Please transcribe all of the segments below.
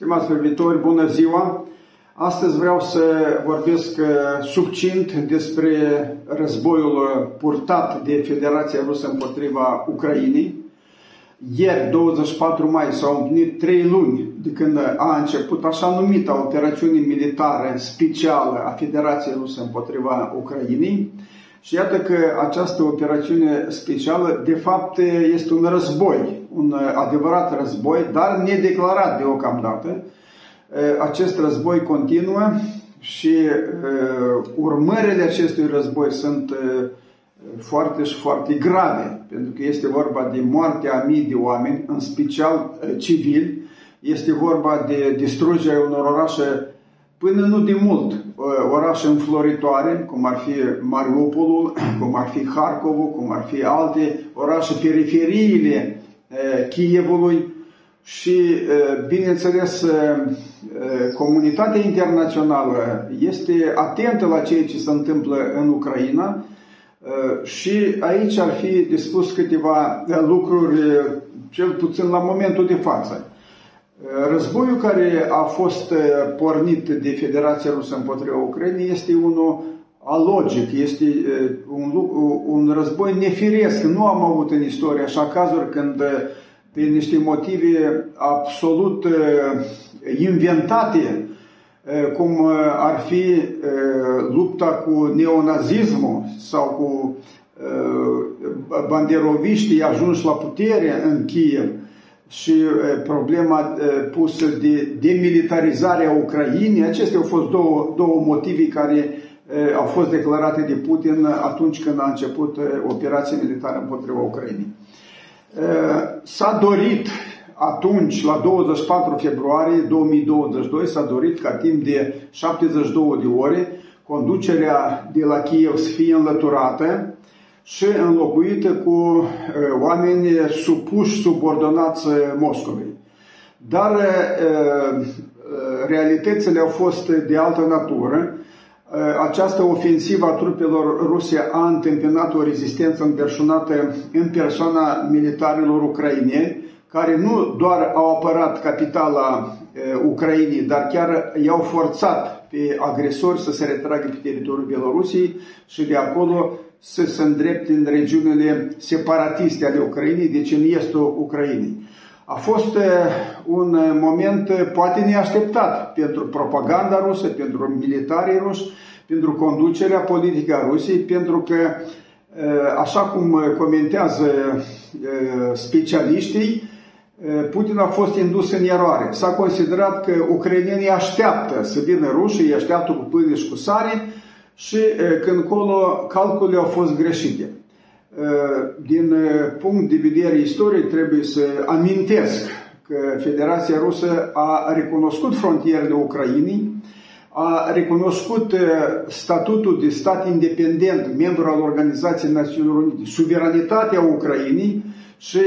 Stimați privitori, bună ziua! Astăzi vreau să vorbesc uh, succint despre războiul purtat de Federația Rusă împotriva Ucrainei. Ieri, 24 mai, s-au împlinit trei luni de când a început așa numita operațiune militară specială a Federației Rusă împotriva Ucrainei. Și iată că această operațiune specială, de fapt, este un război, un adevărat război, dar nedeclarat deocamdată. Acest război continuă și urmările acestui război sunt foarte și foarte grave, pentru că este vorba de moartea a mii de oameni, în special civili, este vorba de distrugerea unor orașe Până nu de mult, orașe înfloritoare, cum ar fi Mariupolul, cum ar fi Harkovul, cum ar fi alte orașe, periferiile Kievului și, bineînțeles, comunitatea internațională este atentă la ceea ce se întâmplă în Ucraina și aici ar fi dispus câteva lucruri, cel puțin la momentul de față. Războiul care a fost pornit de Federația Rusă împotriva Ucrainei este unul alogic, este un, un război nefiresc. Nu am avut în istorie așa cazuri când pe niște motive absolut inventate, cum ar fi lupta cu neonazismul sau cu banderoviștii ajunși la putere în Kiev, și problema pusă de demilitarizare a Ucrainei. Acestea au fost două, două motive care au fost declarate de Putin atunci când a început operația militară împotriva Ucrainei. S-a dorit atunci, la 24 februarie 2022, s-a dorit ca timp de 72 de ore conducerea de la Kiev să fie înlăturată și înlocuită cu oameni supuși, subordonați Moscovei. Dar realitățile au fost de altă natură. Această ofensivă a trupelor ruse a întâmpinat o rezistență înverșunată în persoana militarilor ucraineni, care nu doar au apărat capitala Ucrainei, dar chiar i-au forțat pe agresori să se retragă pe teritoriul Belorusiei și de acolo să se îndrepte în regiunile separatiste ale Ucrainei, deci în estul Ucrainei. A fost un moment poate neașteptat pentru propaganda rusă, pentru militarii ruși, pentru conducerea politică a Rusiei, pentru că, așa cum comentează specialiștii, Putin a fost indus în eroare. S-a considerat că ucrainenii așteaptă să vină rușii, îi așteaptă cu pâine și cu sare, și când colo calculele au fost greșite. Din punct de vedere istoric trebuie să amintesc că Federația Rusă a recunoscut frontierele Ucrainei, a recunoscut statutul de stat independent, membru al Organizației Națiunilor Unite, suveranitatea Ucrainei și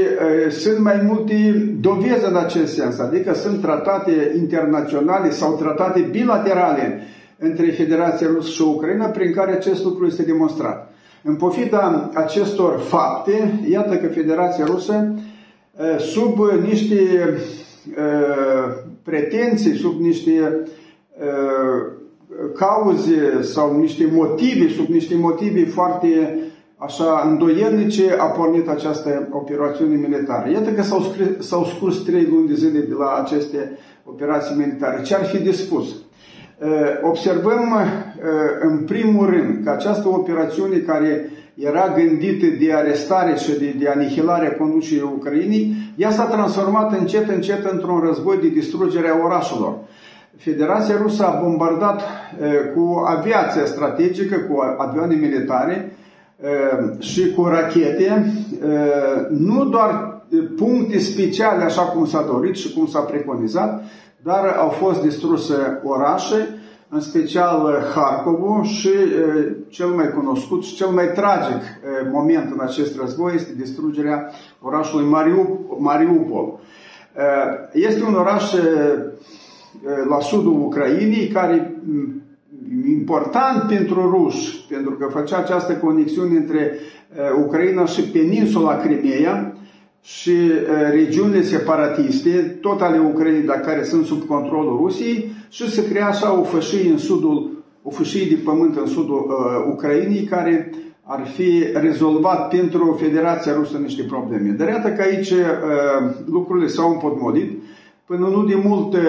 e, sunt mai multe dovezi în acest sens, adică sunt tratate internaționale sau tratate bilaterale între Federația Rusă și Ucraina, prin care acest lucru este demonstrat. În pofida acestor fapte, iată că Federația Rusă, sub niște pretenții, sub niște cauze sau niște motive, sub niște motive foarte așa îndoielnice, a pornit această operațiune militară. Iată că s-au scurs trei luni de zile de la aceste operații militare. Ce ar fi dispus? observăm în primul rând că această operațiune care era gândită de arestare și de, de anihilare a conducerii Ucrainei, ea s-a transformat încet, încet într-un război de distrugere a orașelor. Federația Rusă a bombardat cu aviația strategică, cu avioane militare și cu rachete, nu doar puncte speciale așa cum s-a dorit și cum s-a preconizat, dar au fost distruse orașe, în special Harkovul și cel mai cunoscut și cel mai tragic moment în acest război este distrugerea orașului Mariupol. Este un oraș la sudul Ucrainei care important pentru ruși, pentru că făcea această conexiune între Ucraina și peninsula Crimea, și regiunile separatiste, tot ale Ucrainei, dar care sunt sub controlul Rusiei, și se crea așa o fășie în sudul, o fășie de pământ în sudul uh, Ucrainei, care ar fi rezolvat pentru Federația Rusă niște probleme. Dar iată că aici uh, lucrurile s-au împotmolit. Până nu de mult uh,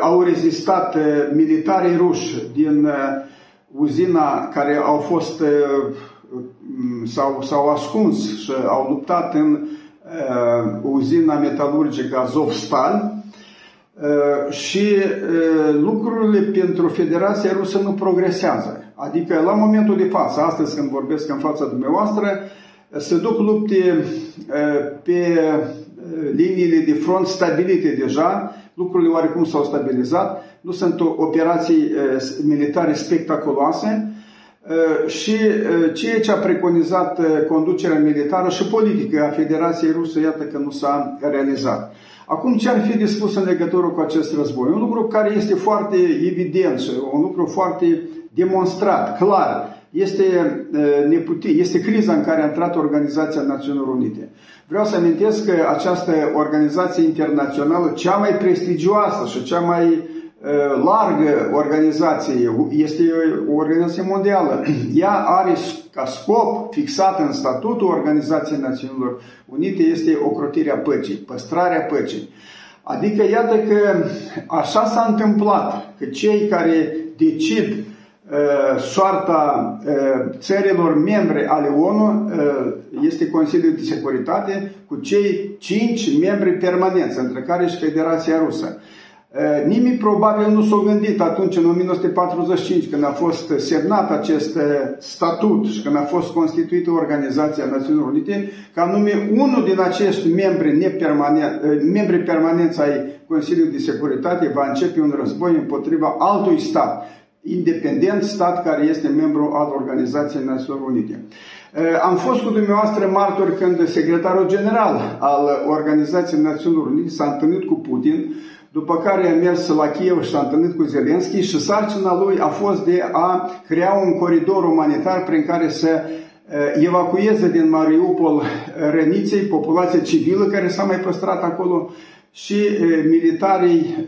au rezistat uh, militarii ruși din uh, uzina care au fost uh, sau s-au ascuns și au luptat în uh, uzina metalurgică Azovstal uh, și uh, lucrurile pentru Federația Rusă nu progresează. Adică la momentul de față, astăzi când vorbesc în fața dumneavoastră, se duc lupte uh, pe uh, liniile de front stabilite deja, lucrurile oarecum s-au stabilizat, nu sunt operații uh, militare spectaculoase, Uh, și uh, ceea ce a preconizat uh, conducerea militară și politică a Federației Rusă, iată că nu s-a realizat. Acum, ce ar fi dispus în legătură cu acest război? Un lucru care este foarte evident și un lucru foarte demonstrat, clar, este, neputi, este criza în care a intrat Organizația Națiunilor Unite. Vreau să amintesc că această organizație internațională, cea mai prestigioasă și cea mai Uh, largă organizație, este o organizație mondială. Ea are ca scop fixat în statutul Organizației Națiunilor Unite este ocrotirea păcii, păstrarea păcii. Adică iată că așa s-a întâmplat, că cei care decid uh, soarta uh, țărilor membre ale ONU uh, este Consiliul de Securitate cu cei cinci membri permanenți, între care și Federația Rusă. Nimeni probabil nu s-a gândit atunci, în 1945, când a fost semnat acest statut și când a fost constituită Organizația Națiunilor Unite, ca nume unul din acești membri, membri permanenți ai Consiliului de Securitate va începe un război împotriva altui stat, independent stat care este membru al Organizației Națiunilor Unite. Am fost cu dumneavoastră martori când secretarul general al Organizației Națiunilor Unite s-a întâlnit cu Putin după care a mers la Kiev și s-a întâlnit cu Zelenski și sarcina lui a fost de a crea un coridor umanitar prin care să evacueze din Mariupol răniței, populația civilă care s-a mai păstrat acolo și militarii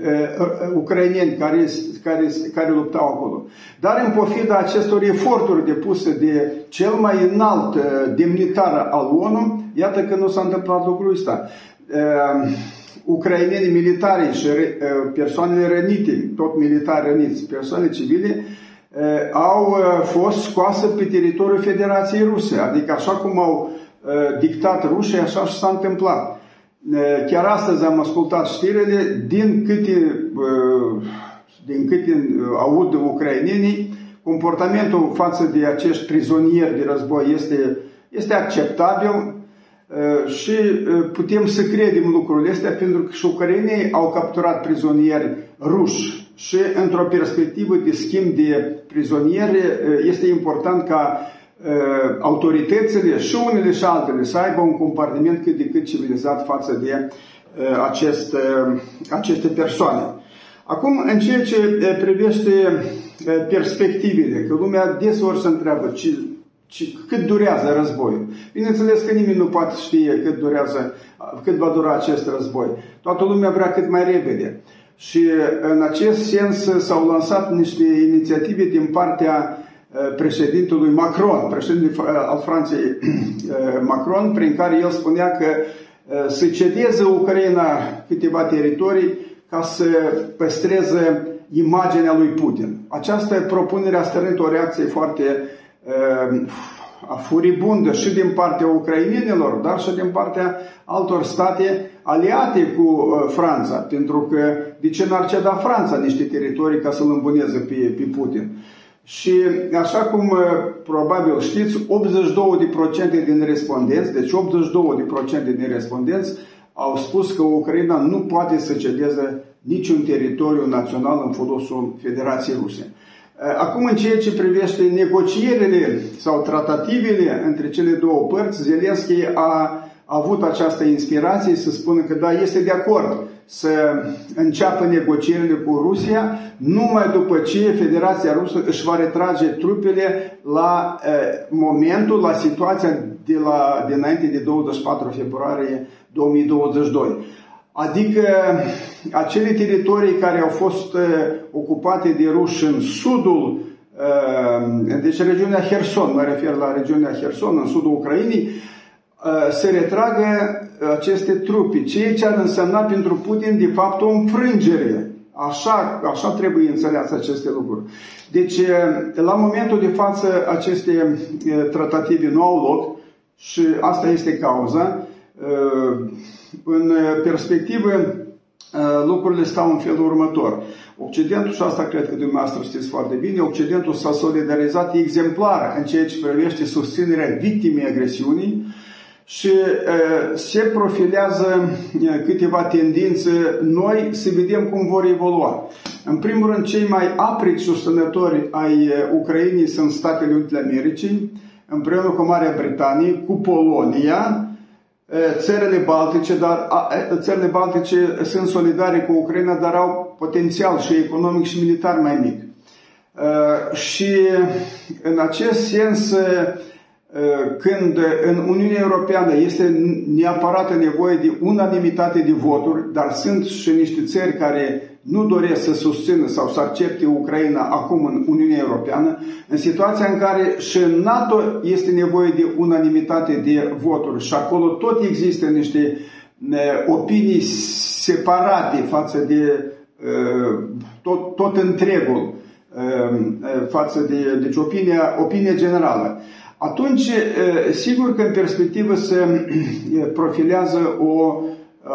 ucraineni care, care, care luptau acolo. Dar în pofida acestor eforturi depuse de cel mai înalt demnitar al ONU, iată că nu s-a întâmplat lucrul ăsta ucraineni militari și persoanele rănite, tot militari răniți, persoane civile, au fost scoase pe teritoriul Federației Ruse. Adică așa cum au dictat rușii, așa și s-a întâmplat. Chiar astăzi am ascultat știrile, din câte, din câte aud ucrainenii, comportamentul față de acești prizonieri de război este, este acceptabil, Uh, și uh, putem să credem lucrurile astea pentru că și ucrainei au capturat prizonieri ruși și într-o perspectivă de schimb de prizonieri uh, este important ca autoritățile și unele și altele să aibă un compartiment cât de cât civilizat față de acest, aceste persoane. Acum, în ceea ce privește perspectivele, că lumea deseori se întreabă ce și cât durează războiul. Bineînțeles că nimeni nu poate ști cât durează, cât va dura acest război. Toată lumea vrea cât mai repede. Și în acest sens s-au lansat niște inițiative din partea uh, președintelui Macron, președintele uh, al Franței uh, Macron, prin care el spunea că să cedeze Ucraina câteva teritorii ca să păstreze imaginea lui Putin. Această propunere a stărnit o reacție foarte Ehm, furibundă și din partea ucrainenilor, dar și din partea altor state aliate cu uh, Franța, pentru că de ce n-ar ceda Franța niște teritorii ca să-l îmbuneze pe, pe Putin? Și așa cum uh, probabil știți, 82% din respondenți, deci 82% din respondenți au spus că Ucraina nu poate să cedeze niciun teritoriu național în folosul Federației Ruse. Eh, acum, în ceea ce privește negocierile sau tratativele între cele două părți, Zelenski a avut această inspirație să spună că da, este de acord să înceapă negocierile cu Rusia numai după ce Federația Rusă își va retrage trupele la uh, momentul, la situația de la, dinainte de 24 februarie 2022. Adică acele teritorii care au fost uh, ocupate de ruși în sudul, uh, deci regiunea Herson, mă refer la regiunea Herson, în sudul Ucrainei, uh, se retragă aceste trupe, ceea ce ar însemna pentru Putin de fapt o înfrângere. Așa, așa trebuie înțeles aceste lucruri. Deci, la momentul de față, aceste tratative nu au loc și asta este cauza. În perspectivă, lucrurile stau în felul următor. Occidentul, și asta cred că dumneavoastră știți foarte bine, Occidentul s-a solidarizat exemplar în ceea ce privește susținerea victimei agresiunii și se profilează câteva tendințe noi să vedem cum vor evolua. În primul rând, cei mai aprici susținători ai Ucrainei sunt Statele Unite ale Americii, împreună cu Marea Britanie, cu Polonia, țările Baltice, dar țările Baltice sunt solidare cu Ucraina, dar au potențial și economic și militar mai mic. Și în acest sens, când în Uniunea Europeană este neapărat nevoie de unanimitate de voturi, dar sunt și niște țări care nu doresc să susțină sau să accepte Ucraina acum în Uniunea Europeană, în situația în care și în NATO este nevoie de unanimitate de voturi și acolo tot există niște opinii separate față de tot, tot întregul, față de deci opinia, opinia generală. Atunci, sigur că în perspectivă se profilează o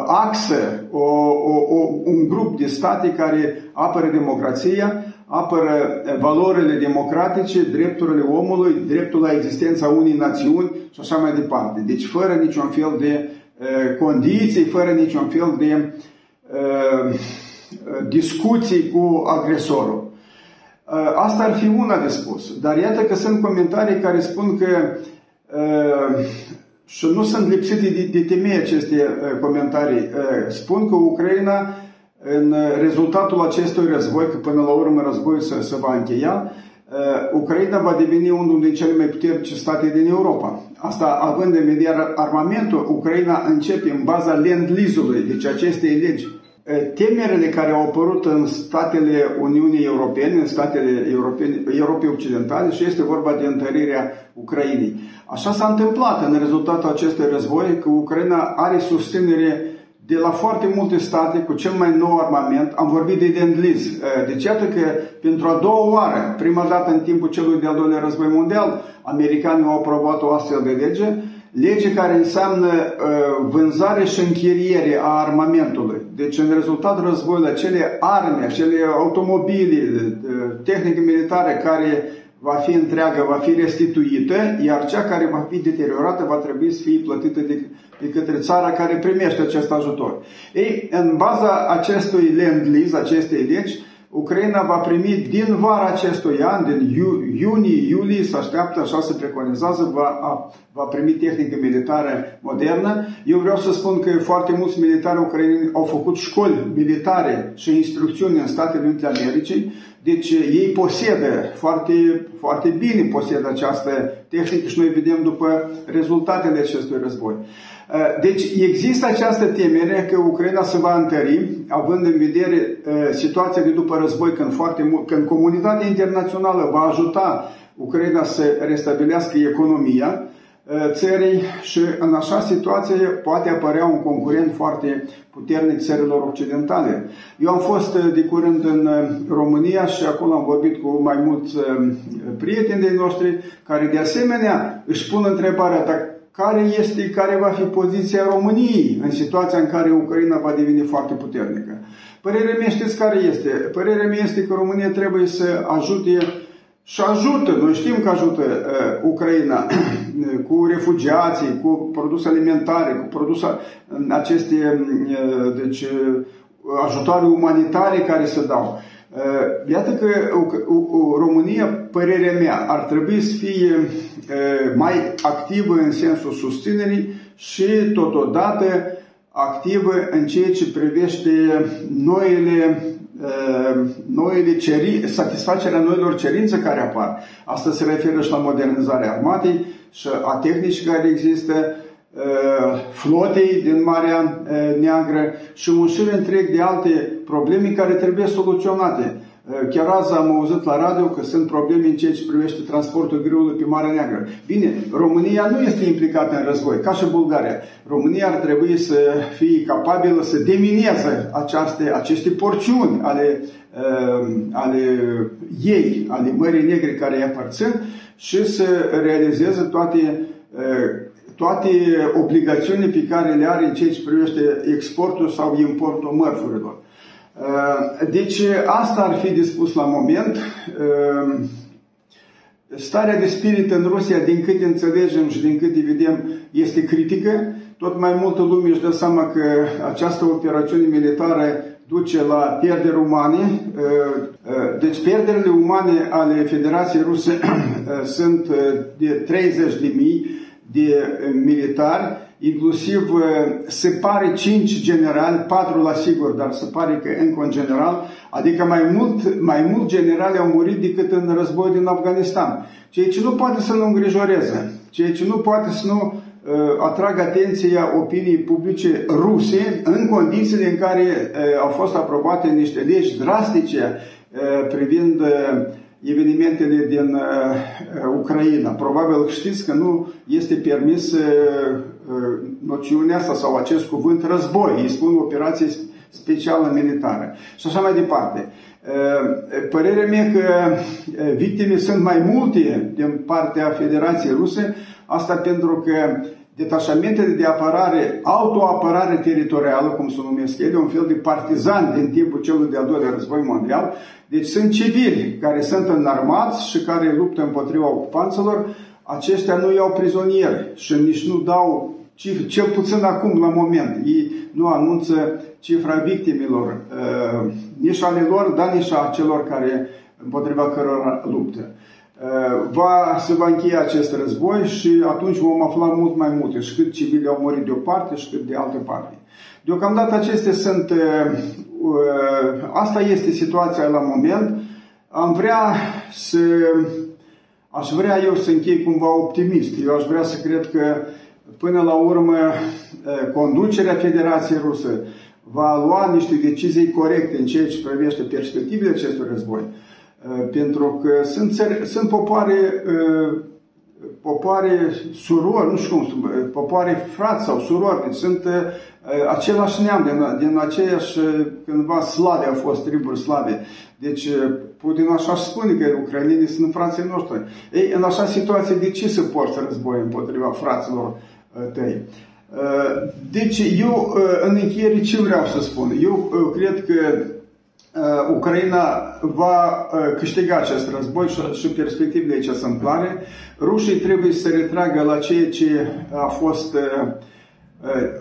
axă, o, o, o, un grup de state care apără democrația, apără valorile democratice, drepturile omului, dreptul la existența unei națiuni și așa mai departe. Deci fără niciun fel de uh, condiții, fără niciun fel de uh, discuții cu agresorul. Uh, asta ar fi una de spus. Dar iată că sunt comentarii care spun că uh, și nu sunt lipsite de, de temei aceste uh, comentarii. Uh, spun că Ucraina, în rezultatul acestui război, că până la urmă războiul se, se va încheia, uh, Ucraina va deveni unul din cele mai puternice state din Europa. Asta având în vedere armamentul, Ucraina începe în baza land-lease-ului, deci acestei legi temerile care au apărut în statele Uniunii Europene, în statele Europene, Europei Occidentale și este vorba de întărirea Ucrainei. Așa s-a întâmplat în rezultatul acestui război că Ucraina are susținere de la foarte multe state cu cel mai nou armament. Am vorbit de Lend-Lease. Deci iată că pentru a doua oară, prima dată în timpul celui de-al doilea război mondial, americanii au aprobat o astfel de lege lege care înseamnă uh, vânzare și închiriere a armamentului. Deci, în rezultatul războiului, acele arme, acele automobile, uh, tehnică militară care va fi întreagă, va fi restituită, iar cea care va fi deteriorată va trebui să fie plătită de, de către țara care primește acest ajutor. Ei, în baza acestui land-lease, acestei legi, Ucraina va primi din vara acestui an, din iunie, iulie, se așteaptă, așa se preconizează, va, va primi tehnică militară modernă. Eu vreau să spun că foarte mulți militari ucraineni au făcut școli militare și instrucțiuni în Statele Unite ale Americii, deci ei posedă foarte, foarte bine posedă această tehnică și noi vedem după rezultatele acestui război. Uh, deci există această temere că Ucraina se va întări, având în vedere uh, situația de după război, când, foarte mult, când comunitatea internațională va ajuta Ucraina să restabilească economia uh, țării și în așa situație poate apărea un concurent foarte puternic țărilor occidentale. Eu am fost de curând în România și acolo am vorbit cu mai mulți prieteni de noștri care de asemenea își pun întrebarea dacă care este, care va fi poziția României în situația în care Ucraina va deveni foarte puternică. Părerea mea știți care este? Părerea mea este că România trebuie să ajute și ajută, noi știm că ajută uh, Ucraina cu refugiații, cu produse alimentare, cu produse aceste uh, deci, uh, ajutoare umanitare care se dau. Uh, iată că România, părerea mea, ar trebui să fie uh, mai activă în sensul susținerii și totodată activă în ceea ce privește noile, noile ceri, satisfacerea noilor cerințe care apar. Asta se referă și la modernizarea armatei și a tehnicii care există, flotei din Marea Neagră și un șir întreg de alte probleme care trebuie soluționate. Chiar azi am auzit la radio că sunt probleme în ceea ce privește transportul greului pe Marea Neagră. Bine, România nu este implicată în război, ca și Bulgaria. România ar trebui să fie capabilă să demineze aceste, aceste porțiuni ale, uh, ale ei, ale Mării Negre care îi aparțin și să realizeze toate uh, toate obligațiunile pe care le are în ceea ce privește exportul sau importul mărfurilor. Uh, deci asta ar fi dispus la moment. Uh, starea de spirit în Rusia, din câte înțelegem și din câte vedem, este critică. Tot mai multă lume își dă seama că această operațiune militară duce la pierderi umane. Uh, deci pierderile umane ale Federației Ruse sunt de 30 de mii de militari inclusiv se pare cinci generali, patru la sigur, dar se pare că încă un general, adică mai mult, mai mult generali au murit decât în război din Afganistan. Ceea ce nu poate să nu îngrijoreze, ceea ce nu poate să nu uh, atragă atenția opiniei publice ruse în condițiile în care uh, au fost aprobate niște legi drastice uh, privind uh, evenimentele din uh, Ucraina. Probabil știți că nu este permis uh, uh, noțiunea asta sau acest cuvânt război. Îi spun operație specială militară. Și așa mai departe. Uh, părerea mea că uh, victime sunt mai multe din partea Federației Ruse, asta pentru că detașamentele de apărare, autoapărare teritorială, cum se numesc ele, un fel de partizan din timpul celui de-al doilea război mondial. Deci sunt civili care sunt înarmați și care luptă împotriva ocupanților. Aceștia nu iau prizonieri și nici nu dau cifre, cel puțin acum, la moment. Ei nu anunță cifra victimilor, uh, nici ale lor, dar nici a celor care împotriva cărora luptă. Uh, va, se va încheia acest război și atunci vom afla mult mai multe, și cât civili au murit de o parte și cât de altă parte. Deocamdată acestea sunt, uh, uh, asta este situația la moment. Am vrea să, aș vrea eu să închei cumva optimist. Eu aș vrea să cred că până la urmă conducerea Federației Rusă va lua niște decizii corecte în ceea ce privește perspectivele acestui război. Uh, pentru că sunt, țări, sunt popoare, uh, popoare surori, nu știu cum, uh, popoare frați sau surori, deci sunt același neam, din, din aceeași, cândva slave au fost triburi slave. Deci Putin așa spune că ucrainenii sunt frații noștri. Ei, în așa situație, de ce se poartă război împotriva fraților tăi? Deci, eu, în încheiere, ce vreau să spun? Eu cred că Uh, Ucraina va uh, câștiga acest război și, și perspectivele aici sunt clare. Rușii trebuie să retragă la ceea ce a fost uh,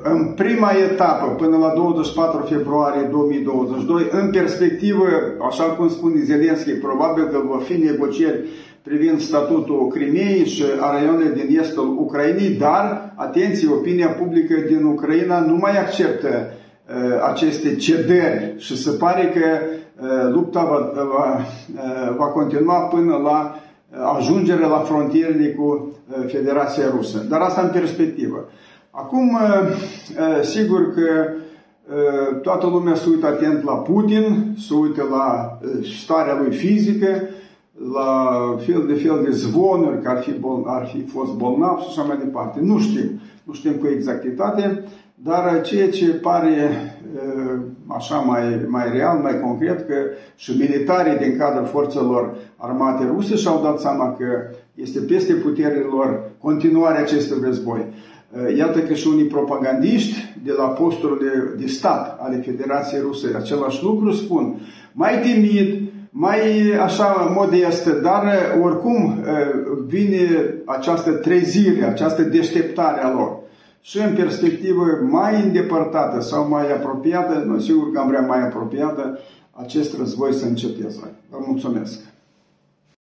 în prima etapă, până la 24 februarie 2022, în perspectivă, așa cum spune Zelenski, probabil că va fi negocieri privind statutul Crimeei și a raionului din estul Ucrainei, dar, atenție, opinia publică din Ucraina nu mai acceptă uh, Uh, aceste cederi și se pare că uh, lupta va, va, uh, va continua până la ajungere la frontierele cu Federația Rusă. Dar asta în perspectivă. Acum, sigur că toată lumea se uită atent la Putin, se uită la starea lui fizică, la fel de fel de zvonuri că ar fi, bol, ar fi fost bolnav și așa mai departe. Nu știm, nu știm cu exactitate, dar ceea ce pare așa mai, mai real, mai concret, că și militarii din cadrul forțelor armate ruse și-au dat seama că este peste puterile lor continuarea acestui război. Iată că și unii propagandiști de la posturile de stat ale Federației Ruse același lucru spun mai timid, mai așa modest, dar oricum vine această trezire, această deșteptare a lor și în perspectivă mai îndepărtată sau mai apropiată, nu sigur că am vrea mai apropiată, acest război să înceteze. Vă mulțumesc!